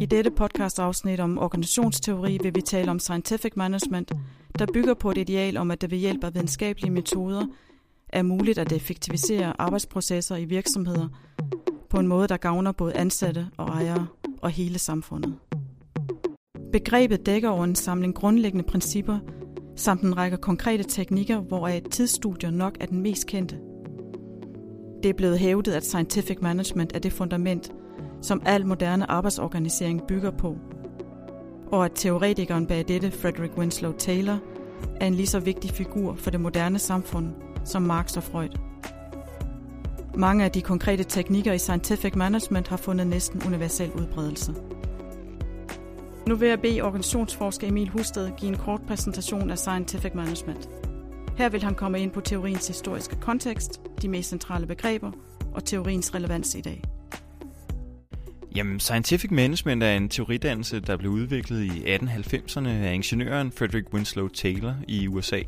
I dette podcast-afsnit om organisationsteori vil vi tale om scientific management, der bygger på et ideal om, at det ved hjælp af videnskabelige metoder er muligt at effektivisere arbejdsprocesser i virksomheder på en måde, der gavner både ansatte og ejere og hele samfundet. Begrebet dækker over en samling grundlæggende principper samt en række konkrete teknikker, hvoraf tidsstudier nok er den mest kendte. Det er blevet hævdet, at scientific management er det fundament, som al moderne arbejdsorganisering bygger på, og at teoretikeren bag dette, Frederick Winslow Taylor, er en lige så vigtig figur for det moderne samfund som Marx og Freud. Mange af de konkrete teknikker i scientific management har fundet næsten universel udbredelse. Nu vil jeg bede organisationsforsker Emil Husted give en kort præsentation af scientific management. Her vil han komme ind på teoriens historiske kontekst, de mest centrale begreber og teoriens relevans i dag. Jamen, Scientific Management er en teoridannelse, der blev udviklet i 1890'erne af ingeniøren Frederick Winslow Taylor i USA.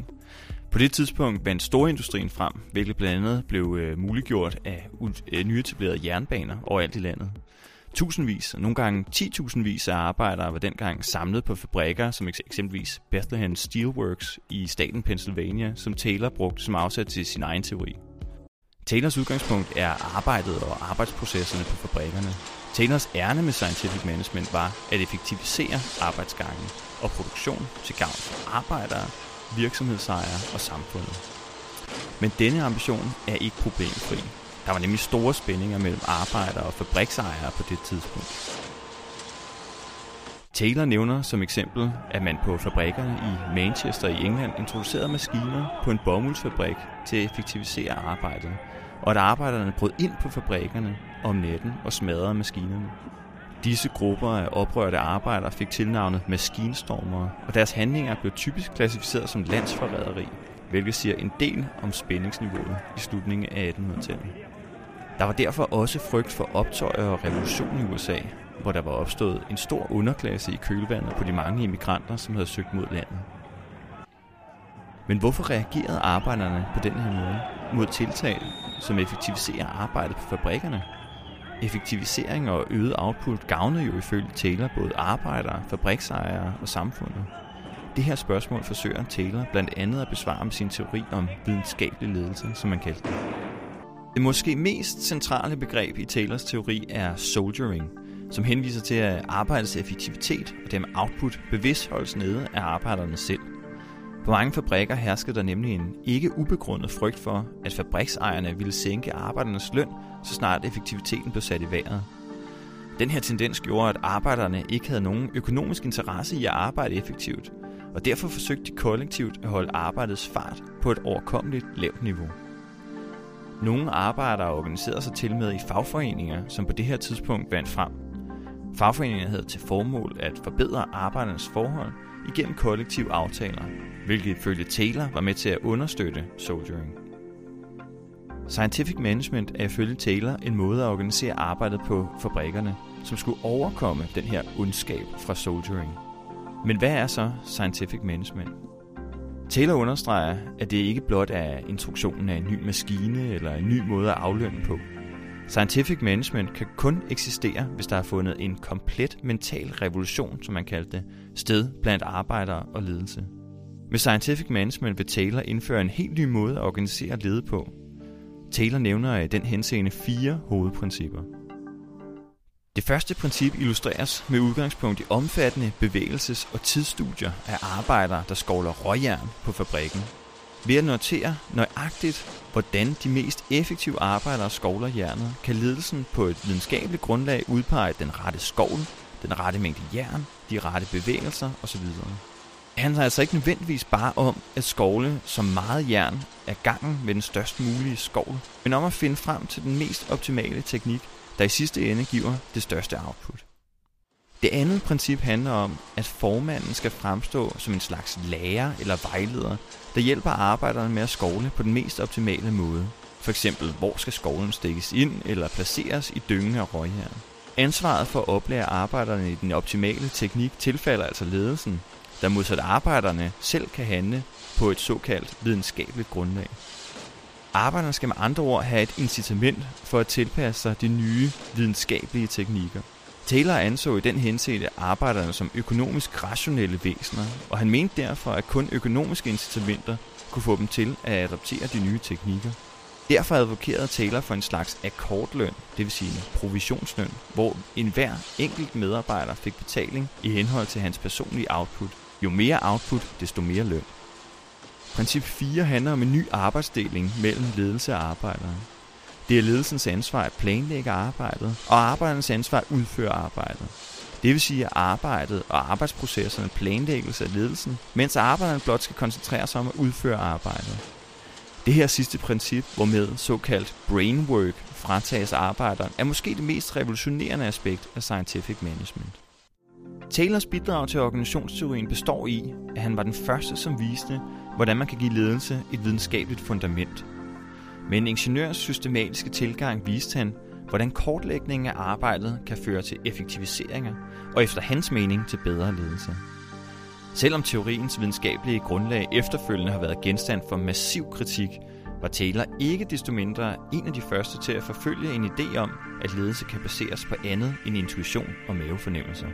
På det tidspunkt vandt storindustrien frem, hvilket blandt andet blev øh, muliggjort af øh, nyetablerede jernbaner overalt i landet. Tusindvis, nogle gange 10.000 vis af arbejdere var dengang samlet på fabrikker som eksempelvis Bethlehem Steelworks i staten Pennsylvania, som Taylor brugte som afsat til sin egen teori. Taylors udgangspunkt er arbejdet og arbejdsprocesserne på fabrikkerne. Taylors ærne med Scientific Management var at effektivisere arbejdsgangen og produktion til gavn for arbejdere, virksomhedsejere og samfundet. Men denne ambition er ikke problemfri. Der var nemlig store spændinger mellem arbejdere og fabriksejere på det tidspunkt. Taylor nævner som eksempel, at man på fabrikkerne i Manchester i England introducerede maskiner på en bomuldsfabrik til at effektivisere arbejdet, og at arbejderne brød ind på fabrikkerne om natten og smadrede maskinerne. Disse grupper af oprørte arbejdere fik tilnavnet maskinstormere, og deres handlinger blev typisk klassificeret som landsforræderi, hvilket siger en del om spændingsniveauet i slutningen af 1800-tallet. Der var derfor også frygt for optøjer og revolution i USA, hvor der var opstået en stor underklasse i kølvandet på de mange immigranter, som havde søgt mod landet. Men hvorfor reagerede arbejderne på den her måde mod tiltag, som effektiviserer arbejdet på fabrikkerne? Effektivisering og øget output gavner jo ifølge Taylor både arbejdere, fabriksejere og samfundet. Det her spørgsmål forsøger Taylor blandt andet at besvare med sin teori om videnskabelig ledelse, som man kaldte det. Det måske mest centrale begreb i Taylors teori er soldiering, som henviser til, at arbejdets effektivitet og dem output bevidst holdes nede af arbejderne selv. På mange fabrikker herskede der nemlig en ikke ubegrundet frygt for, at fabriksejerne ville sænke arbejdernes løn, så snart effektiviteten blev sat i vejret. Den her tendens gjorde, at arbejderne ikke havde nogen økonomisk interesse i at arbejde effektivt, og derfor forsøgte de kollektivt at holde arbejdets fart på et overkommeligt lavt niveau. Nogle arbejdere organiserede sig til med i fagforeninger, som på det her tidspunkt vandt frem. Fagforeningerne havde til formål at forbedre arbejdernes forhold igennem kollektive aftaler, hvilket ifølge Taylor var med til at understøtte soldiering. Scientific Management er ifølge Taylor en måde at organisere arbejdet på fabrikkerne, som skulle overkomme den her ondskab fra soldiering. Men hvad er så Scientific Management? Taylor understreger, at det ikke blot er instruktionen af en ny maskine eller en ny måde at aflønne på. Scientific Management kan kun eksistere, hvis der er fundet en komplet mental revolution, som man kaldte det, sted blandt arbejdere og ledelse. Med Scientific Management vil Taylor indføre en helt ny måde at organisere lede på. Taylor nævner i den henseende fire hovedprincipper. Det første princip illustreres med udgangspunkt i omfattende bevægelses- og tidsstudier af arbejdere, der skovler råjern på fabrikken. Ved at notere nøjagtigt, hvordan de mest effektive arbejdere skovler jernet, kan ledelsen på et videnskabeligt grundlag udpege den rette skovl, den rette mængde jern, de rette bevægelser osv. Det handler altså ikke nødvendigvis bare om at skovle så meget jern af gangen med den størst mulige skovl, men om at finde frem til den mest optimale teknik, der i sidste ende giver det største output. Det andet princip handler om, at formanden skal fremstå som en slags lærer eller vejleder, der hjælper arbejderne med at skovle på den mest optimale måde. For eksempel, hvor skal skovlen stikkes ind eller placeres i dyngen af råjern. Ansvaret for at oplære arbejderne i den optimale teknik tilfalder altså ledelsen, der modsat arbejderne selv kan handle på et såkaldt videnskabeligt grundlag. Arbejderne skal med andre ord have et incitament for at tilpasse sig de nye videnskabelige teknikker. Taylor anså i den henseende arbejderne som økonomisk rationelle væsener, og han mente derfor, at kun økonomiske incitamenter kunne få dem til at adoptere de nye teknikker. Derfor advokerede Taylor for en slags akkordløn, det vil sige en provisionsløn, hvor enhver enkelt medarbejder fik betaling i henhold til hans personlige output. Jo mere output, desto mere løn. Princip 4 handler om en ny arbejdsdeling mellem ledelse og arbejdere. Det er ledelsens ansvar at planlægge arbejdet, og arbejdernes ansvar at udføre arbejdet. Det vil sige, at arbejdet og arbejdsprocesserne planlægges af ledelsen, mens arbejderne blot skal koncentrere sig om at udføre arbejdet. Det her sidste princip, hvormed såkaldt brainwork fratages arbejderen, er måske det mest revolutionerende aspekt af scientific management. Taylors bidrag til organisationsteorien består i, at han var den første, som viste, hvordan man kan give ledelse et videnskabeligt fundament. Med en ingeniørs systematiske tilgang viste han, hvordan kortlægningen af arbejdet kan føre til effektiviseringer, og efter hans mening til bedre ledelse. Selvom teoriens videnskabelige grundlag efterfølgende har været genstand for massiv kritik, var Taylor ikke desto mindre en af de første til at forfølge en idé om, at ledelse kan baseres på andet end intuition og mavefornemmelser.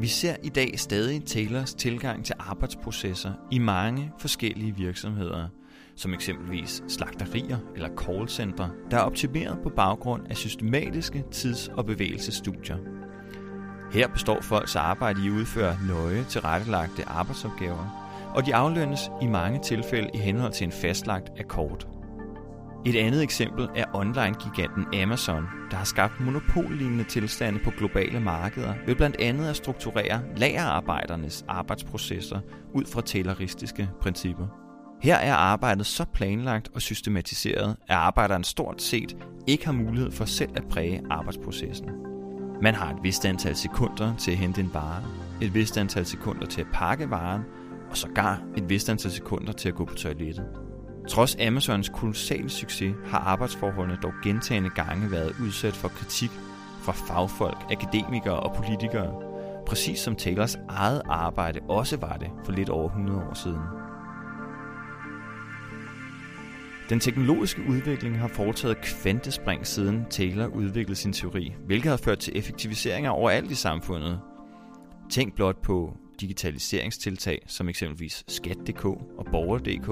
Vi ser i dag stadig Taylors tilgang til arbejdsprocesser i mange forskellige virksomheder, som eksempelvis slagterier eller callcentre, der er optimeret på baggrund af systematiske tids- og bevægelsesstudier. Her består folks arbejde i at udføre nøje tilrettelagte arbejdsopgaver, og de aflønnes i mange tilfælde i henhold til en fastlagt akkord. Et andet eksempel er online-giganten Amazon, der har skabt monopollignende tilstande på globale markeder ved blandt andet at strukturere lagerarbejdernes arbejdsprocesser ud fra tayloristiske principper. Her er arbejdet så planlagt og systematiseret, at arbejderen stort set ikke har mulighed for selv at præge arbejdsprocessen. Man har et vist antal sekunder til at hente en vare, et vist antal sekunder til at pakke varen, og sågar et vist antal sekunder til at gå på toilettet. Trods Amazons kolossale succes har arbejdsforholdene dog gentagende gange været udsat for kritik fra fagfolk, akademikere og politikere, præcis som Taylors eget arbejde også var det for lidt over 100 år siden. Den teknologiske udvikling har foretaget kvantespring siden Taylor udviklede sin teori, hvilket har ført til effektiviseringer overalt i samfundet. Tænk blot på digitaliseringstiltag som eksempelvis skat.dk og borger.dk,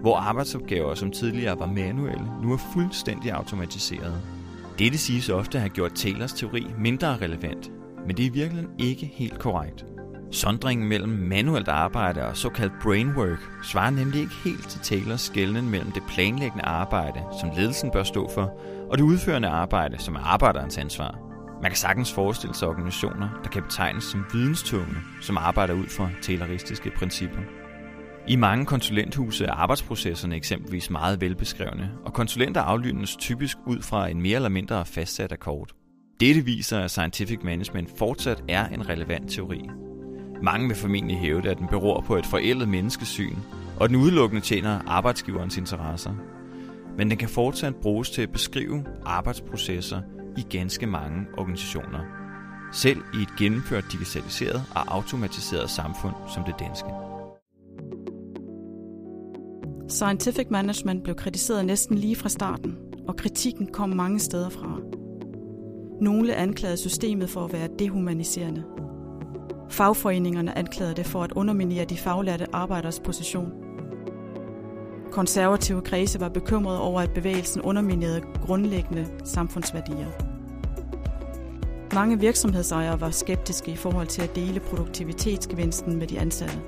hvor arbejdsopgaver, som tidligere var manuelle, nu er fuldstændig automatiseret. Dette siges ofte at have gjort Taylors teori mindre relevant, men det er i virkeligheden ikke helt korrekt. Sondringen mellem manuelt arbejde og såkaldt brainwork svarer nemlig ikke helt til Taylors skældning mellem det planlæggende arbejde, som ledelsen bør stå for, og det udførende arbejde, som er arbejderens ansvar. Man kan sagtens forestille sig organisationer, der kan betegnes som videnstunge, som arbejder ud fra tayloristiske principper. I mange konsulenthuse er arbejdsprocesserne eksempelvis meget velbeskrevne, og konsulenter aflønnes typisk ud fra en mere eller mindre fastsat akkord. Dette viser, at scientific management fortsat er en relevant teori. Mange vil formentlig hævde, at den beror på et forældet menneskesyn, og den udelukkende tjener arbejdsgiverens interesser. Men den kan fortsat bruges til at beskrive arbejdsprocesser i ganske mange organisationer. Selv i et gennemført digitaliseret og automatiseret samfund som det danske. Scientific management blev kritiseret næsten lige fra starten, og kritikken kom mange steder fra. Nogle anklagede systemet for at være dehumaniserende. Fagforeningerne anklagede det for at underminere de faglærte arbejders position. Konservative kredse var bekymrede over, at bevægelsen underminerede grundlæggende samfundsværdier. Mange virksomhedsejere var skeptiske i forhold til at dele produktivitetsgevinsten med de ansatte.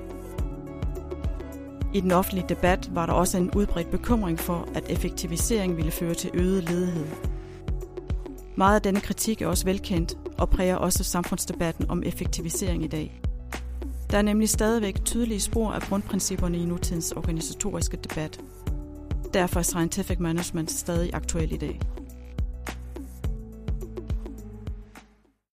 I den offentlige debat var der også en udbredt bekymring for, at effektivisering ville føre til øget ledighed. Meget af denne kritik er også velkendt og præger også samfundsdebatten om effektivisering i dag. Der er nemlig stadigvæk tydelige spor af grundprincipperne i nutidens organisatoriske debat. Derfor er scientific management stadig aktuel i dag.